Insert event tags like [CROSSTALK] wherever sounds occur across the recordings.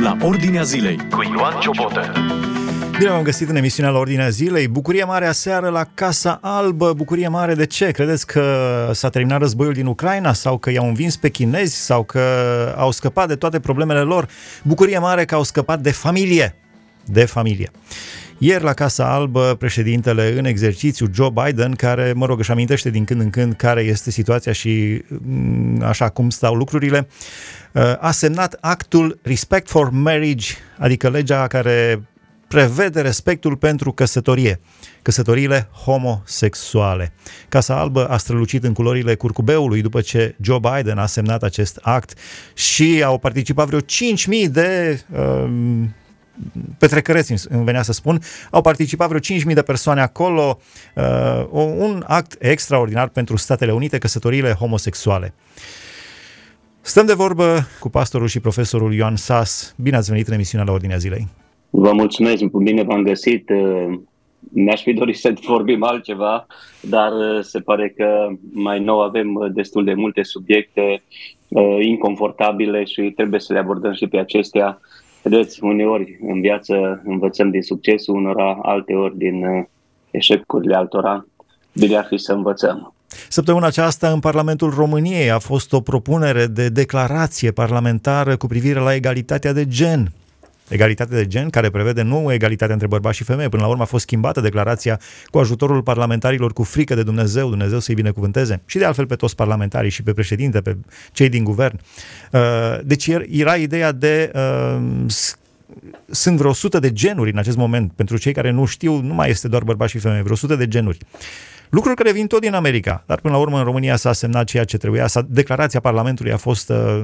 la Ordinea Zilei cu Ioan Ciobotă. Bine v-am găsit în emisiunea la Ordinea Zilei. Bucurie mare aseară la Casa Albă. Bucurie mare de ce? Credeți că s-a terminat războiul din Ucraina sau că i-au învins pe chinezi sau că au scăpat de toate problemele lor? Bucurie mare că au scăpat de familie. De familie. Ieri la Casa Albă, președintele în exercițiu, Joe Biden, care, mă rog, își amintește din când în când care este situația și mm, așa cum stau lucrurile, a semnat actul Respect for Marriage, adică legea care prevede respectul pentru căsătorie, căsătoriile homosexuale. Casa Albă a strălucit în culorile curcubeului după ce Joe Biden a semnat acest act și au participat vreo 5.000 de um, petrecăreți, îmi venea să spun, au participat vreo 5.000 de persoane acolo, uh, un act extraordinar pentru Statele Unite, căsătoriile homosexuale. Stăm de vorbă cu pastorul și profesorul Ioan Sas. Bine ați venit în emisiunea la Ordinea Zilei. Vă mulțumesc, bine v-am găsit. Mi-aș fi dorit să vorbim altceva, dar se pare că mai nou avem destul de multe subiecte uh, inconfortabile și trebuie să le abordăm și pe acestea. Vedeți, uneori în viață învățăm din succesul unora, alteori din uh, eșecurile altora. Bine ar fi să învățăm. Săptămâna aceasta în Parlamentul României a fost o propunere de declarație parlamentară cu privire la egalitatea de gen. Egalitate de gen care prevede nu egalitatea între bărbați și femei. Până la urmă a fost schimbată declarația cu ajutorul parlamentarilor cu frică de Dumnezeu, Dumnezeu să-i binecuvânteze. Și de altfel pe toți parlamentarii și pe președinte, pe cei din guvern. Uh, deci era ideea de uh, sunt vreo 100 de genuri în acest moment. Pentru cei care nu știu, nu mai este doar bărbați și femei, vreo 100 de genuri. Lucruri care vin tot din America, dar până la urmă în România s-a semnat ceea ce trebuia. S-a, declarația Parlamentului a fost, uh,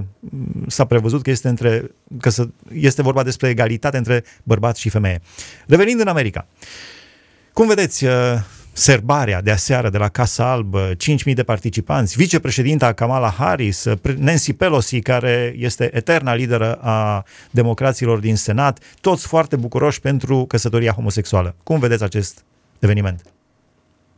s-a prevăzut că este, între, că să, este vorba despre egalitate între bărbați și femeie. Revenind în America, cum vedeți, uh, serbarea de aseară de la Casa Albă, 5.000 de participanți, vicepreședinta Kamala Harris, Nancy Pelosi, care este eterna lideră a democraților din Senat, toți foarte bucuroși pentru căsătoria homosexuală. Cum vedeți acest eveniment?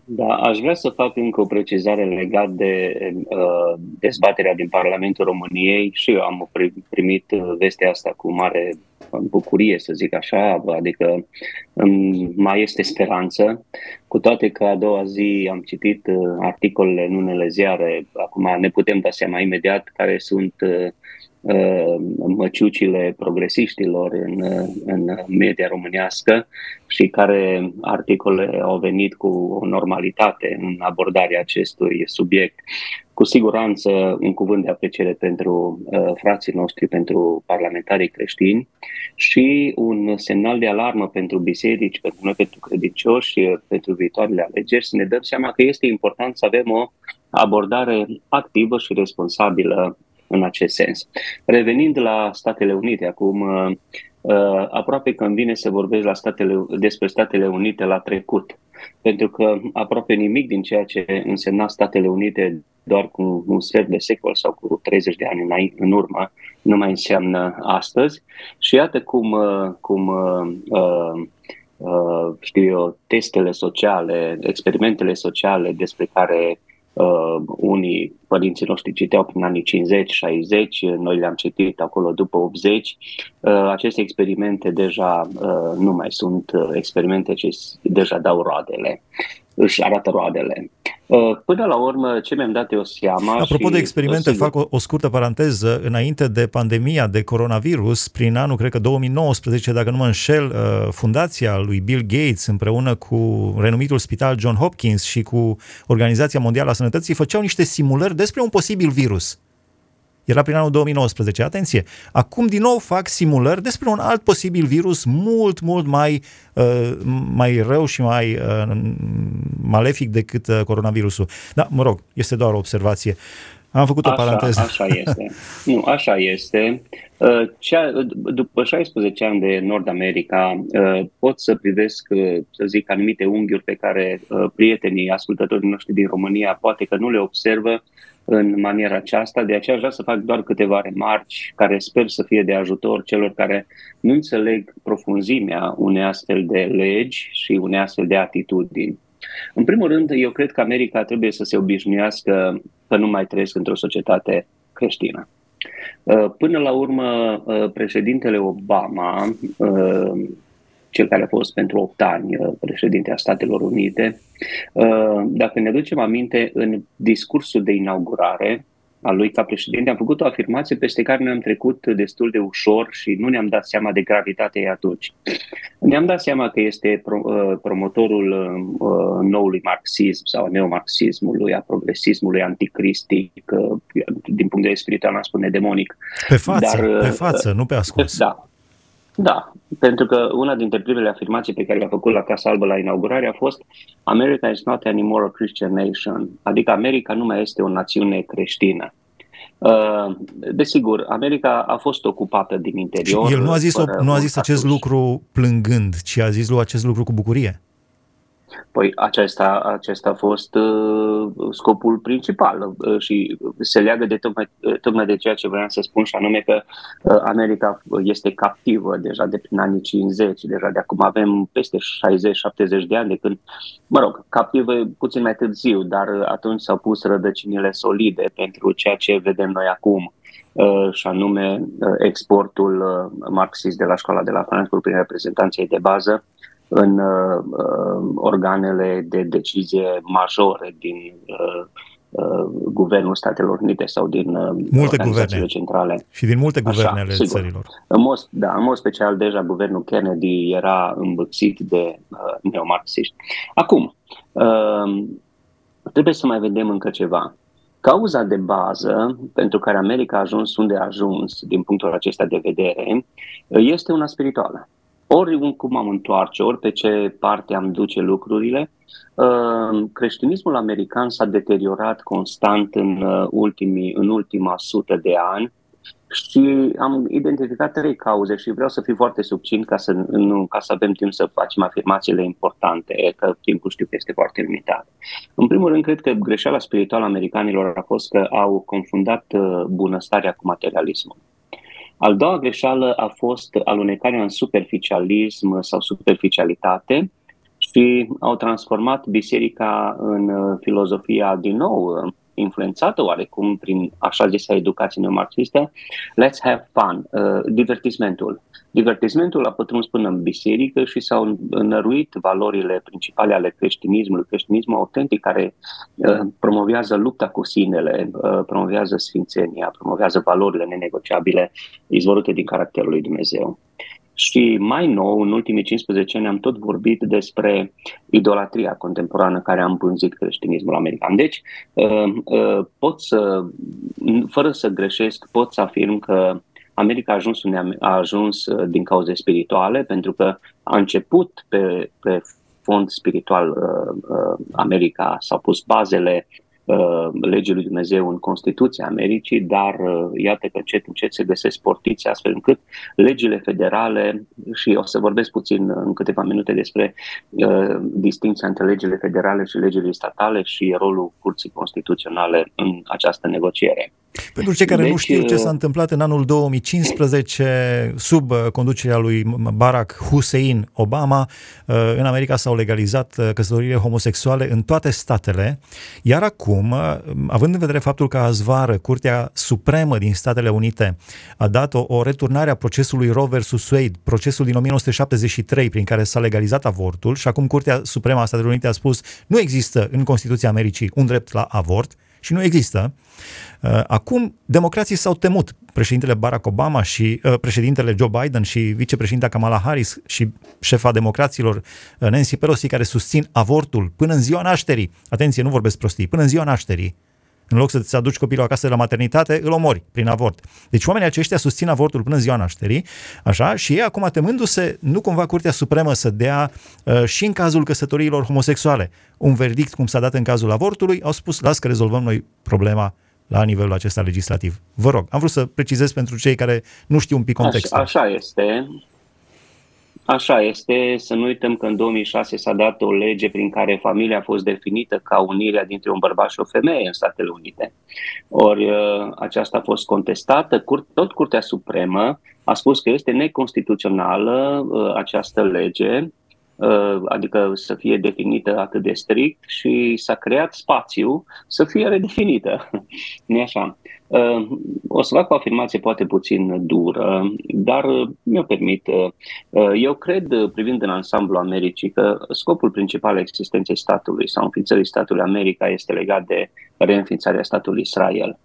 Da, aș vrea să fac încă o precizare legat de uh, dezbaterea din Parlamentul României și eu am primit vestea asta cu mare bucurie, să zic așa, adică um, mai este speranță, cu toate că a doua zi am citit uh, articolele în unele ziare, acum ne putem da seama imediat care sunt uh, Uh, măciucile progresiștilor în, în media românească și care articole au venit cu o normalitate în abordarea acestui subiect. Cu siguranță un cuvânt de apreciere pentru uh, frații noștri, pentru parlamentarii creștini și un semnal de alarmă pentru biserici, pentru noi, pentru credincioși, pentru viitoarele alegeri, să ne dăm seama că este important să avem o abordare activă și responsabilă în acest sens. Revenind la Statele Unite, acum uh, uh, aproape când vine să vorbesc la statele, despre Statele Unite la trecut, pentru că aproape nimic din ceea ce însemna Statele Unite doar cu un sfert de secol sau cu 30 de ani în, în urmă nu mai înseamnă astăzi. Și iată cum, uh, cum uh, uh, știu eu, testele sociale, experimentele sociale despre care Uh, unii părinții noștri citeau prin anii 50-60, noi le-am citit acolo după 80. Uh, aceste experimente deja uh, nu mai sunt uh, experimente ce deja dau roadele, își arată roadele. Uh, până la urmă, ce mi-am dat eu seama... Apropo și, de experimente, sigur, fac o, o scurtă paranteză. Înainte de pandemia de coronavirus, prin anul, cred că 2019, dacă nu mă înșel, uh, fundația lui Bill Gates, împreună cu renumitul spital John Hopkins și cu Organizația Mondială a Sănătății, făceau niște simulări despre un posibil virus. Era prin anul 2019. Atenție! Acum din nou fac simulări despre un alt posibil virus mult, mult mai, uh, mai rău și mai uh, malefic decât uh, coronavirusul. Da, mă rog, este doar o observație. Am făcut o așa, paranteză. Așa este. [LAUGHS] Nu, așa este. Uh, cea, după 16 ani de Nord America, uh, pot să privesc, uh, să zic, anumite unghiuri pe care prietenii, ascultătorii noștri din România, poate că nu le observă în maniera aceasta, de aceea vreau să fac doar câteva remarci care sper să fie de ajutor celor care nu înțeleg profunzimea unei astfel de legi și unei astfel de atitudini. În primul rând, eu cred că America trebuie să se obișnuiască că nu mai trăiesc într-o societate creștină. Până la urmă, președintele Obama, cel care a fost pentru 8 ani președinte a Statelor Unite, dacă ne ducem aminte, în discursul de inaugurare, al lui ca președinte, am făcut o afirmație peste care ne-am trecut destul de ușor și nu ne-am dat seama de gravitatea ei atunci. Ne-am dat seama că este pro, uh, promotorul uh, noului marxism sau neomarxismului, a progresismului anticristic, uh, din punct de vedere spiritual, am spune demonic. Pe față, Dar, pe față, nu pe ascuns. Da, da, pentru că una dintre primele afirmații pe care le-a făcut la Casa Albă la inaugurare a fost America is not anymore a Christian nation, adică America nu mai este o națiune creștină. Uh, desigur, America a fost ocupată din interior. Și el nu a zis, nu a zis acest lucru plângând, ci a zis acest lucru cu bucurie. Păi acesta, acesta a fost uh, scopul principal uh, și se leagă de tocmai, uh, tocmai de ceea ce vreau să spun și anume că uh, America este captivă deja de prin anii 50, deja de acum avem peste 60-70 de ani de când, mă rog, captivă puțin mai târziu, dar uh, atunci s-au pus rădăcinile solide pentru ceea ce vedem noi acum. Uh, și anume uh, exportul uh, marxist de la școala de la Frankfurt prin reprezentanții de bază în uh, uh, organele de decizie majore din uh, uh, Guvernul Statelor Unite sau din uh, multe guverne centrale. Și din multe guverne ale sigur. țărilor. În mod, da, în mod special deja guvernul Kennedy era îmbățit de uh, neomarxiști. Acum, uh, trebuie să mai vedem încă ceva. Cauza de bază pentru care America a ajuns unde a ajuns, din punctul acesta de vedere, este una spirituală ori cum am întoarce, ori pe ce parte am duce lucrurile, uh, creștinismul american s-a deteriorat constant în, uh, ultimii, în ultima sută de ani și am identificat trei cauze și vreau să fiu foarte subțin ca să, nu, ca să avem timp să facem afirmațiile importante, că timpul știu că este foarte limitat. În primul rând, cred că greșeala spirituală americanilor a fost că au confundat uh, bunăstarea cu materialismul. Al doua greșeală a fost alunecarea în superficialism sau superficialitate și au transformat biserica în uh, filozofia din nou uh, influențată oarecum prin așa zisa educație neomarxistă, let's have fun, uh, divertismentul. Divertismentul a pătruns până în biserică și s-au înăruit valorile principale ale creștinismului, creștinismul autentic care uh, promovează lupta cu sinele, uh, promovează sfințenia, promovează valorile nenegociabile izvorute din caracterul lui Dumnezeu. Și mai nou, în ultimii 15 ani, am tot vorbit despre idolatria contemporană care a îmbunzit creștinismul american. Deci, uh, uh, pot să, fără să greșesc, pot să afirm că America a ajuns, unde a ajuns uh, din cauze spirituale, pentru că a început pe, pe fond spiritual America, s-au pus bazele Uh, legii lui Dumnezeu în Constituția Americii, dar uh, iată că încet, încet se găsesc portiți astfel încât legile federale, și o să vorbesc puțin în câteva minute despre uh, distinția între legile federale și legile statale și rolul Curții Constituționale în această negociere. Pentru cei care deci, nu știu ce s-a întâmplat în anul 2015 sub conducerea lui Barack Hussein Obama, în America s-au legalizat căsătoriile homosexuale în toate statele, iar acum acum, având în vedere faptul că azvară Curtea Supremă din Statele Unite a dat o, o returnare a procesului Roe vs. Wade, procesul din 1973 prin care s-a legalizat avortul și acum Curtea Supremă a Statelor Unite a spus nu există în Constituția Americii un drept la avort, și nu există. Uh, acum, democrații s-au temut. Președintele Barack Obama și uh, președintele Joe Biden și vicepreședinta Kamala Harris și șefa democraților uh, Nancy Pelosi care susțin avortul până în ziua nașterii. Atenție, nu vorbesc prostii. Până în ziua nașterii în loc să-ți aduci copilul acasă de la maternitate, îl omori prin avort. Deci oamenii aceștia susțin avortul până în ziua nașterii, așa, și ei acum temându-se, nu cumva Curtea Supremă să dea uh, și în cazul căsătoriilor homosexuale un verdict cum s-a dat în cazul avortului, au spus, las că rezolvăm noi problema la nivelul acesta legislativ. Vă rog, am vrut să precizez pentru cei care nu știu un pic contextul. Așa, așa este. Așa este, să nu uităm că în 2006 s-a dat o lege prin care familia a fost definită ca unirea dintre un bărbat și o femeie în Statele Unite. Ori ă, aceasta a fost contestată, tot Curtea Supremă a spus că este neconstituțională ă, această lege adică să fie definită atât de strict și s-a creat spațiu să fie redefinită. [LAUGHS] nu așa? O să fac o afirmație poate puțin dură, dar mi-o permit. Eu cred, privind în ansamblu Americii, că scopul principal al existenței statului sau înființării statului America este legat de reînființarea statului Israel.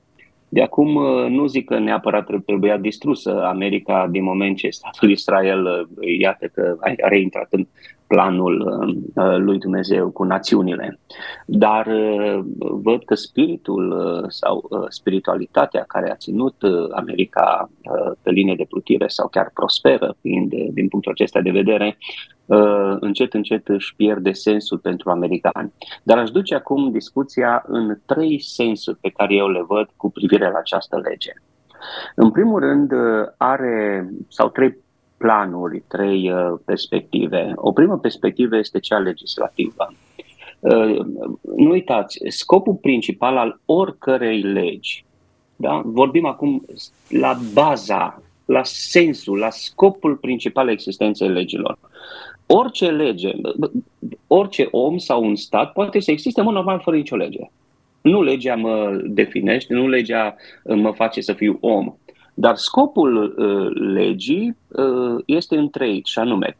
De acum nu zic că neapărat trebuia distrusă America din moment ce statul Israel, iată că a reintrat în planul uh, lui Dumnezeu cu națiunile. Dar uh, văd că spiritul uh, sau spiritualitatea care a ținut America pe linie de plutire sau chiar prosperă, fiind din punctul acesta de vedere, încet, încet își pierde sensul pentru americani. Dar aș duce acum discuția în trei sensuri pe care eu le văd cu privire la această lege. În primul rând, are, sau trei planuri, trei uh, perspective. O primă perspectivă este cea legislativă. Uh, nu uitați, scopul principal al oricărei legi, da? vorbim acum la baza, la sensul, la scopul principal al existenței legilor. Orice lege, orice om sau un stat poate să existe în mod normal fără nicio lege. Nu legea mă definește, nu legea mă face să fiu om. Dar scopul uh, legii uh, este întreit, și anume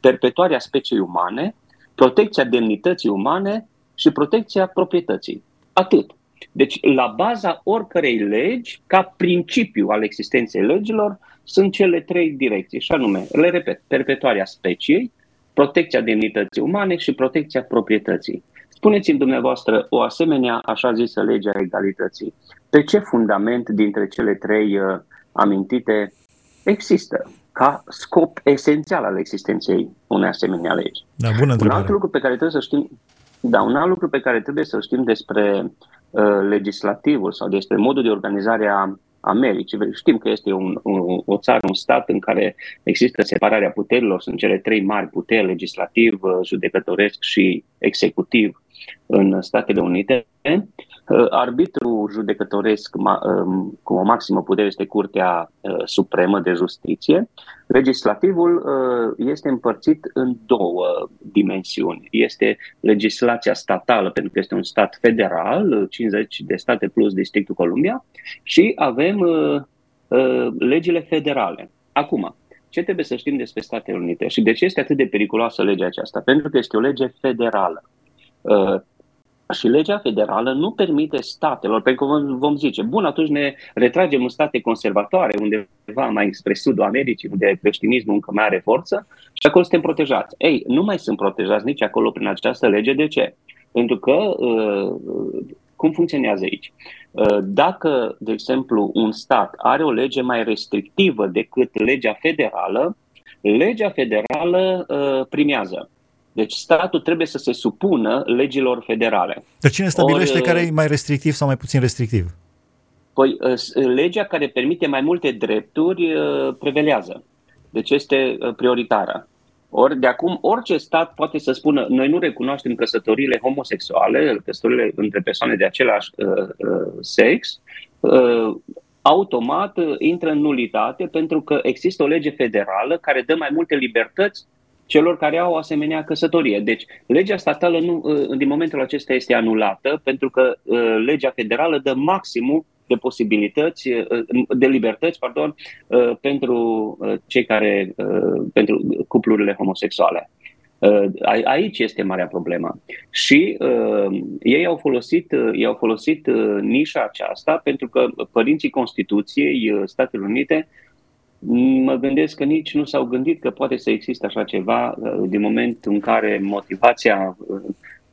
perpetuarea speciei umane, protecția demnității umane și protecția proprietății. Atât. Deci, la baza oricărei legi, ca principiu al existenței legilor, sunt cele trei direcții, și anume, le repet, perpetuarea speciei, protecția demnității umane și protecția proprietății. Spuneți-mi dumneavoastră o asemenea, așa zisă, lege a egalității. Pe ce fundament dintre cele trei uh, amintite există ca scop esențial al existenței unei asemenea legi? Da, bună un alt lucru pe care trebuie să știm, da, un alt lucru pe care trebuie să știm despre uh, legislativul sau despre modul de organizare a Americii. Știm că este un, un, o țară, un stat în care există separarea puterilor, sunt cele trei mari puteri, legislativ, uh, judecătoresc și executiv în Statele Unite. Uh, arbitru judecătoresc um, cu o maximă putere este Curtea uh, Supremă de Justiție. Legislativul uh, este împărțit în două dimensiuni. Este legislația statală, pentru că este un stat federal, 50 de state plus Districtul Columbia, și avem legile federale. Acum, ce trebuie să știm despre Statele Unite și de ce este atât de periculoasă legea aceasta? Pentru că este o lege federală. Uh, și legea federală nu permite statelor, pentru că vom zice, bun, atunci ne retragem în state conservatoare, undeva mai spre sudul Americii, unde creștinismul încă mai are forță, și acolo suntem protejați. Ei, nu mai sunt protejați nici acolo prin această lege. De ce? Pentru că, uh, cum funcționează aici? Uh, dacă, de exemplu, un stat are o lege mai restrictivă decât legea federală, legea federală primează. Deci statul trebuie să se supună legilor federale. Dar cine stabilește Or, care e mai restrictiv sau mai puțin restrictiv? Păi legea care permite mai multe drepturi prevelează. Deci este prioritară. Ori de acum orice stat poate să spună noi nu recunoaștem căsătoriile homosexuale, căsătoriile între persoane de același uh, uh, sex, uh, automat uh, intră în nulitate pentru că există o lege federală care dă mai multe libertăți celor care au o asemenea căsătorie. Deci, legea statală nu, uh, din momentul acesta este anulată pentru că uh, legea federală dă maximul de posibilități, uh, de libertăți, pardon, pentru cei care, pentru cuplurile homosexuale. Aici este marea problemă. Și uh, ei au folosit, ei au folosit uh, nișa aceasta pentru că părinții Constituției uh, Statelor Unite mă gândesc că nici nu s-au gândit că poate să existe așa ceva uh, din momentul în care motivația uh,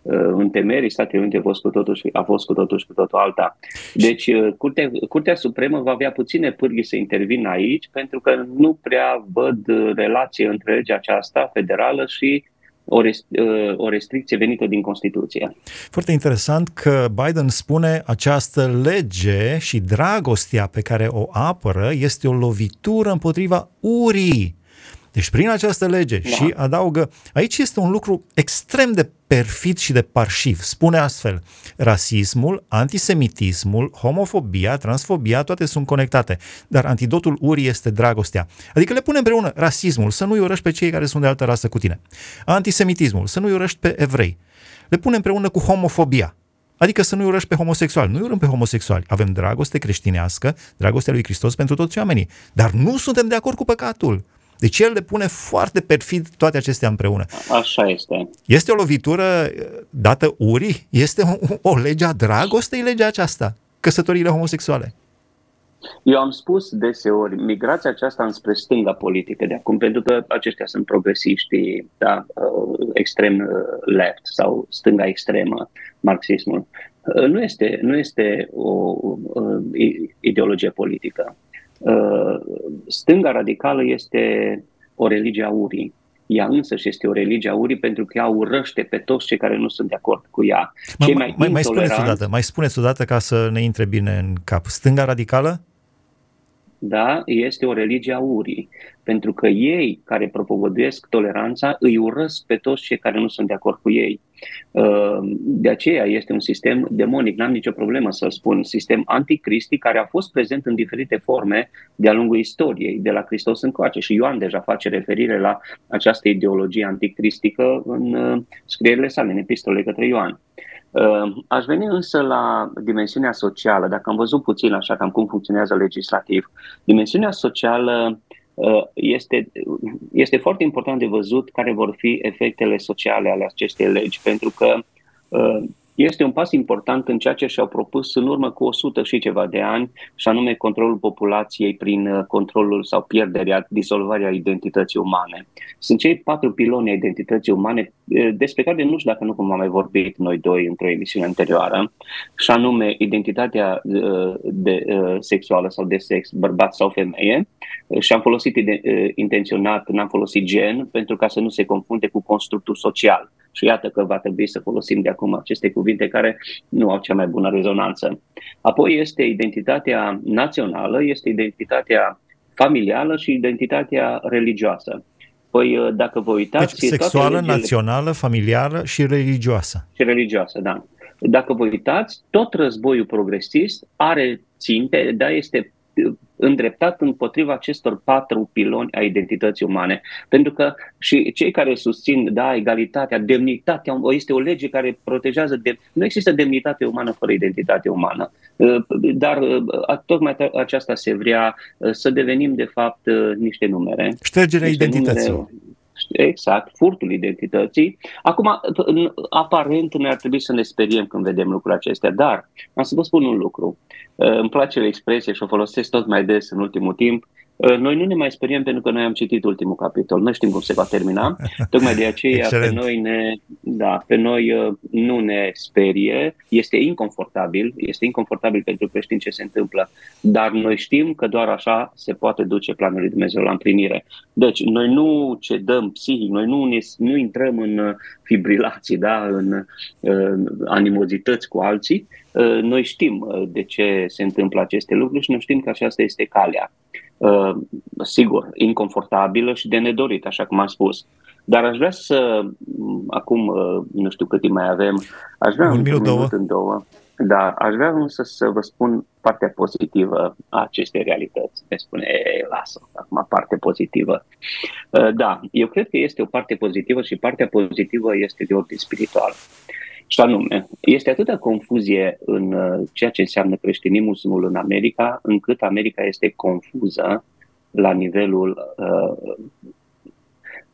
uh, în temerii Statele Unite a fost cu totul și, a fost cu totul și cu totul alta. Deci Curtea, Curtea Supremă va avea puține pârghii să intervină aici pentru că nu prea văd relație între legea aceasta federală și o, rest, uh, o restricție venită din Constituție. Foarte interesant că Biden spune această lege și dragostea pe care o apără este o lovitură împotriva urii. Deci prin această lege da. și adaugă, aici este un lucru extrem de perfid și de parșiv. Spune astfel, rasismul, antisemitismul, homofobia, transfobia, toate sunt conectate, dar antidotul urii este dragostea. Adică le pune împreună rasismul, să nu-i urăști pe cei care sunt de altă rasă cu tine. Antisemitismul, să nu-i urăști pe evrei. Le pune împreună cu homofobia, Adică să nu-i urăști pe homosexuali. Nu-i urăm pe homosexuali. Avem dragoste creștinească, dragostea lui Hristos pentru toți oamenii. Dar nu suntem de acord cu păcatul. Deci el le pune foarte perfid toate acestea împreună. Așa este. Este o lovitură uh, dată urii? Este o, o lege a dragostei legea aceasta? Căsătoriile homosexuale? Eu am spus deseori, migrația aceasta înspre stânga politică de acum, pentru că aceștia sunt progresiștii, da, uh, extrem uh, left sau stânga extremă, marxismul, nu este, nu este o ideologie politică. Uh, stânga radicală este o religie a urii. Ea însăși este o religie a urii pentru că ea urăște pe toți cei care nu sunt de acord cu ea. Cei mai, mai, mai spuneți odată, mai spuneți odată ca să ne intre bine în cap. Stânga radicală? Da, este o religie a urii. Pentru că ei care propovăduiesc toleranța îi urăsc pe toți cei care nu sunt de acord cu ei. Uh, de aceea este un sistem demonic, n-am nicio problemă să spun, sistem anticristic care a fost prezent în diferite forme de-a lungul istoriei, de la Hristos încoace. Și Ioan deja face referire la această ideologie anticristică în uh, scrierile sale, în epistole către Ioan. Ehm, aș veni însă la dimensiunea socială, dacă am văzut puțin așa cam cum funcționează legislativ. Dimensiunea socială eh, este, este foarte important de văzut care vor fi efectele sociale ale acestei legi, pentru că eh, este un pas important în ceea ce și-au propus în urmă cu 100 și ceva de ani, și anume controlul populației prin uh, controlul sau pierderea, disolvarea identității umane. Sunt cei patru piloni ai identității umane uh, despre care nu știu dacă nu cum am mai vorbit noi doi într-o emisiune anterioară, și anume identitatea uh, de, sexuală sau de sex, bărbat sau femeie, și am folosit intenționat, n-am folosit gen, pentru ca să nu se confunde cu constructul social și iată că va trebui să folosim de acum aceste cuvinte care nu au cea mai bună rezonanță. Apoi este identitatea națională, este identitatea familială și identitatea religioasă. Păi uh, dacă vă uitați... Deci sexuală, legile... națională, familială și religioasă. Și religioasă, da. Dacă vă uitați, tot războiul progresist are ținte, da, este îndreptat împotriva acestor patru piloni a identității umane. Pentru că și cei care susțin, da, egalitatea, demnitatea, este o lege care protejează, de, nu există demnitate umană fără identitate umană. Uh, dar uh, tocmai aceasta se vrea uh, să devenim, de fapt, niște numere. Ștergerea niște identității. Numere, Exact, furtul identității. Acum, aparent, ne ar trebui să ne speriem când vedem lucrurile acestea, dar am să vă spun un lucru. Îmi place o expresie și o folosesc tot mai des în ultimul timp. Uh, noi nu ne mai speriem pentru că noi am citit ultimul capitol. Noi știm cum se va termina. [LAUGHS] Tocmai de aceea pe noi, ne, da, pe noi uh, nu ne sperie. Este inconfortabil. Este inconfortabil pentru creștini ce se întâmplă. Dar noi știm că doar așa se poate duce planul lui Dumnezeu la împlinire. Deci noi nu cedăm psihic, noi nu, ne, nu intrăm în uh, fibrilații, da, în, în animozități cu alții. Noi știm de ce se întâmplă aceste lucruri și noi știm că aceasta este calea. Uh, sigur, inconfortabilă și de nedorit, așa cum am spus. Dar aș vrea să, mm, acum, uh, nu știu cât timp mai avem, aș vrea un minut, două. în două, da, aș vrea însă să vă spun partea pozitivă a acestei realități. Ne spune, e, lasă, acum parte pozitivă. Uh, da, eu cred că este o parte pozitivă și partea pozitivă este de ordine spiritual. Și anume, este atâta confuzie în uh, ceea ce înseamnă creștinismul în America, încât America este confuză la nivelul uh,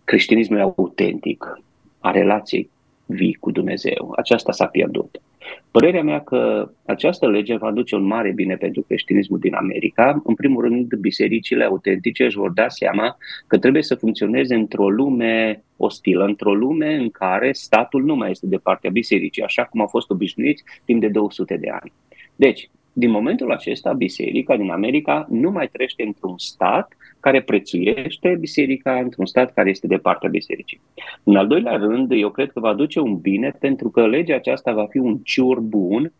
creștinismului autentic, a relației vii cu Dumnezeu. Aceasta s-a pierdut. Părerea mea că această lege va duce un mare bine pentru creștinismul din America. În primul rând, bisericile autentice își vor da seama că trebuie să funcționeze într-o lume ostilă, într-o lume în care statul nu mai este de partea bisericii, așa cum a fost obișnuit timp de 200 de ani. Deci, din momentul acesta, biserica din America nu mai trăiește într-un stat care prețuiește biserica, într-un stat care este de partea bisericii. În al doilea rând, eu cred că va duce un bine pentru că legea aceasta va fi un ciur bun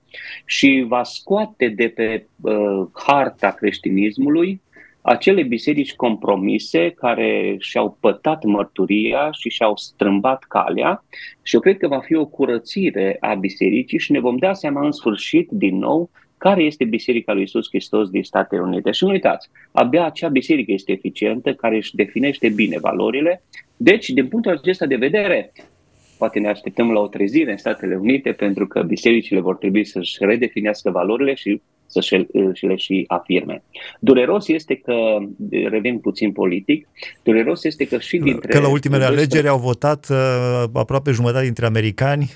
și va scoate de pe uh, harta creștinismului acele biserici compromise care și-au pătat mărturia și și-au strâmbat calea și eu cred că va fi o curățire a bisericii și ne vom da seama în sfârșit din nou care este Biserica lui Isus Hristos din Statele Unite. Și nu uitați, abia acea biserică este eficientă, care își definește bine valorile. Deci, din punctul acesta de vedere, poate ne așteptăm la o trezire în Statele Unite, pentru că bisericile vor trebui să-și redefinească valorile și să și le și afirme. Dureros este că, revin puțin politic, dureros este că și dintre... Că la ultimele alegeri au votat uh, aproape jumătate dintre americani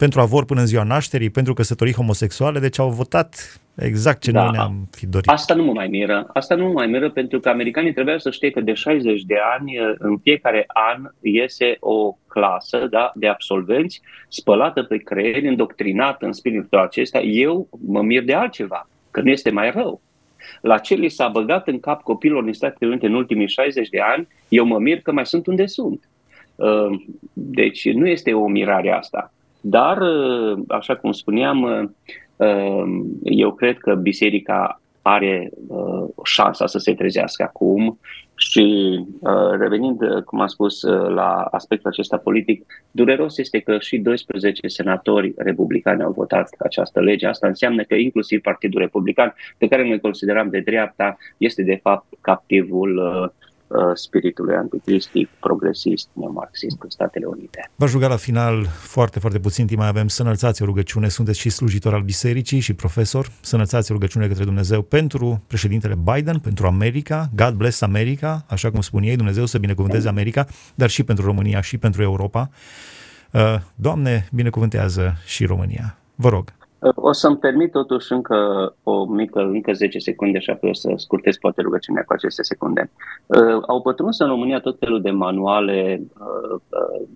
pentru avor până în ziua nașterii, pentru căsătorii homosexuale, deci au votat exact ce da. noi ne-am fi dorit. Asta nu mă mai miră. Asta nu mă mai miră pentru că americanii trebuia să știe că de 60 de ani, în fiecare an, iese o clasă da, de absolvenți spălată pe creier, îndoctrinată în spiritul acesta. Eu mă mir de altceva, că nu este mai rău. La ce li s-a băgat în cap copilor din Statele Unite în ultimii 60 de ani, eu mă mir că mai sunt unde sunt. Uh, deci nu este o mirare asta. Dar, uh, așa cum spuneam, uh, uh, eu cred că biserica are șansa să se trezească acum și revenind, cum am spus, la aspectul acesta politic, dureros este că și 12 senatori republicani au votat această lege. Asta înseamnă că inclusiv Partidul Republican, pe care noi considerăm de dreapta, este de fapt captivul uh, Uh, spiritului anticristic, progresist, neomarxist în Statele Unite. V-aș ruga la final, foarte, foarte puțin timp mai avem, să înălțați o rugăciune. Sunteți și slujitor al bisericii și profesor. Să înălțați o rugăciune către Dumnezeu pentru președintele Biden, pentru America. God bless America, așa cum spun ei, Dumnezeu să binecuvânteze America, dar și pentru România și pentru Europa. Uh, Doamne, binecuvântează și România. Vă rog. O să-mi permit totuși încă o mică, încă 10 secunde și apoi o să scurtez poate rugăciunea cu aceste secunde. Uh, au pătruns în România tot felul de manuale, uh, uh,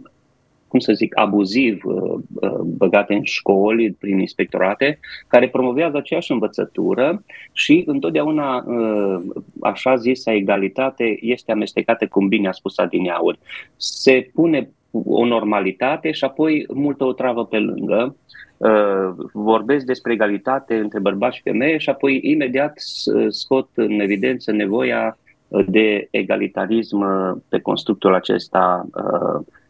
cum să zic, abuziv uh, uh, băgate în școli prin inspectorate, care promovează aceeași învățătură și întotdeauna uh, așa zisa egalitate este amestecată, cum bine a spus Adineauri. Se pune o normalitate și apoi multă o travă pe lângă Uh, vorbesc despre egalitate între bărbați și femei și apoi imediat scot în evidență nevoia uh, de egalitarism uh, pe constructul acesta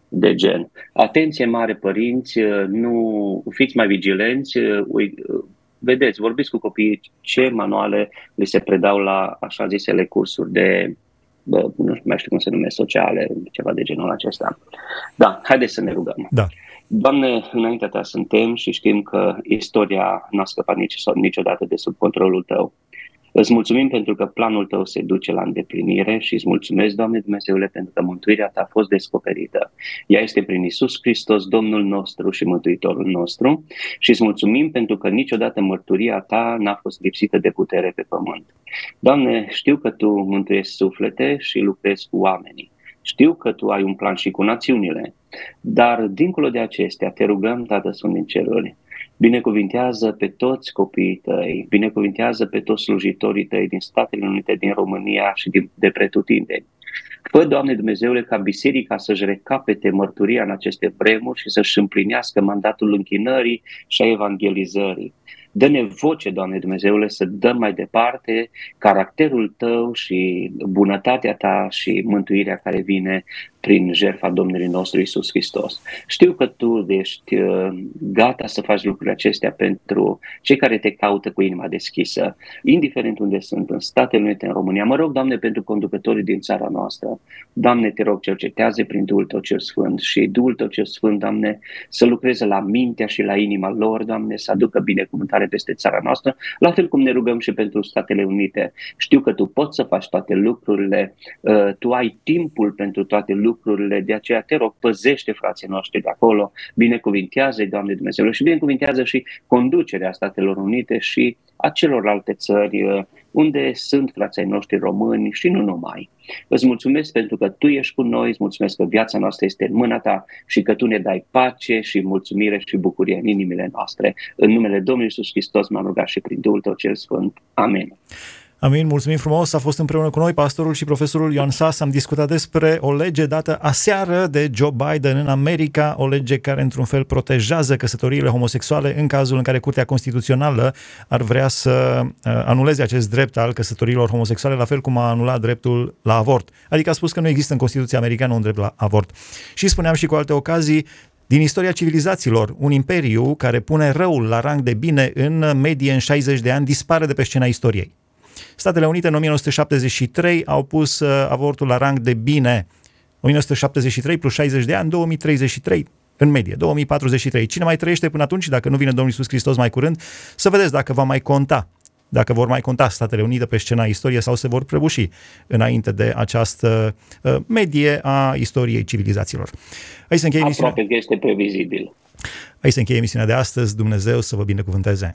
de gen. Atenție mare părinți, nu fiți mai vigilenți, vedeți, vorbiți cu copiii ce manuale li se predau la așa zisele cursuri de bă, nu mai știu cum se numește, sociale, ceva de genul acesta. Da, haideți să ne rugăm. Da. Doamne, înaintea Ta suntem și știm că istoria n-a scăpat nici, niciodată de sub controlul Tău. Îți mulțumim pentru că planul Tău se duce la îndeplinire și îți mulțumesc, Doamne Dumnezeule, pentru că mântuirea Ta a fost descoperită. Ea este prin Isus Hristos, Domnul nostru și Mântuitorul nostru și îți mulțumim pentru că niciodată mărturia Ta n-a fost lipsită de putere pe pământ. Doamne, știu că Tu mântuiești suflete și lucrezi cu oamenii. Știu că Tu ai un plan și cu națiunile, dar dincolo de acestea te rugăm, Tată sunt din ceruri, binecuvintează pe toți copiii tăi, binecuvintează pe toți slujitorii tăi din Statele Unite, din România și din, de pretutindeni. Fă, Doamne Dumnezeule, ca biserica să-și recapete mărturia în aceste vremuri și să-și împlinească mandatul închinării și a evangelizării. Dă-ne voce, Doamne Dumnezeule, să dăm mai departe caracterul Tău și bunătatea Ta și mântuirea care vine prin jertfa Domnului nostru Isus Hristos. Știu că Tu ești uh, gata să faci lucrurile acestea pentru cei care te caută cu inima deschisă, indiferent unde sunt, în Statele Unite, în România. Mă rog, Doamne, pentru conducătorii din țara noastră. Doamne, te rog, cercetează prin Duhul Tău cel Sfânt și Duhul Tău cel Sfânt, Doamne, să lucreze la mintea și la inima lor, Doamne, să aducă binecuvântare peste țara noastră, la fel cum ne rugăm și pentru Statele Unite. Știu că Tu poți să faci toate lucrurile, uh, Tu ai timpul pentru toate lucrurile, lucrurile, de aceea te rog, păzește frații noștri de acolo, binecuvintează-i, Doamne Dumnezeu, și binecuvintează și conducerea Statelor Unite și a celorlalte țări uh, unde sunt frații noștri români și nu numai. Îți mulțumesc pentru că Tu ești cu noi, îți mulțumesc că viața noastră este în mâna Ta și că Tu ne dai pace și mulțumire și bucurie în inimile noastre. În numele Domnului Iisus Hristos m-am rugat și prin Duhul Tău cel Sfânt. Amen. Amin, mulțumim frumos. A fost împreună cu noi pastorul și profesorul Ioan Sas. Am discutat despre o lege dată aseară de Joe Biden în America, o lege care într-un fel protejează căsătoriile homosexuale în cazul în care Curtea Constituțională ar vrea să uh, anuleze acest drept al căsătoriilor homosexuale, la fel cum a anulat dreptul la avort. Adică a spus că nu există în Constituția americană un drept la avort. Și spuneam și cu alte ocazii, din istoria civilizațiilor, un imperiu care pune răul la rang de bine în medie în 60 de ani dispare de pe scena istoriei. Statele Unite în 1973 au pus uh, avortul la rang de bine 1973 plus 60 de ani, 2033 în medie, 2043. Cine mai trăiește până atunci, dacă nu vine Domnul Iisus Hristos mai curând, să vedeți dacă va mai conta dacă vor mai conta Statele Unite pe scena istoriei sau se vor prăbuși înainte de această uh, medie a istoriei civilizațiilor. Aici se încheie Aproape emisiunea. că este previzibil. Aici se încheie emisiunea de astăzi. Dumnezeu să vă binecuvânteze.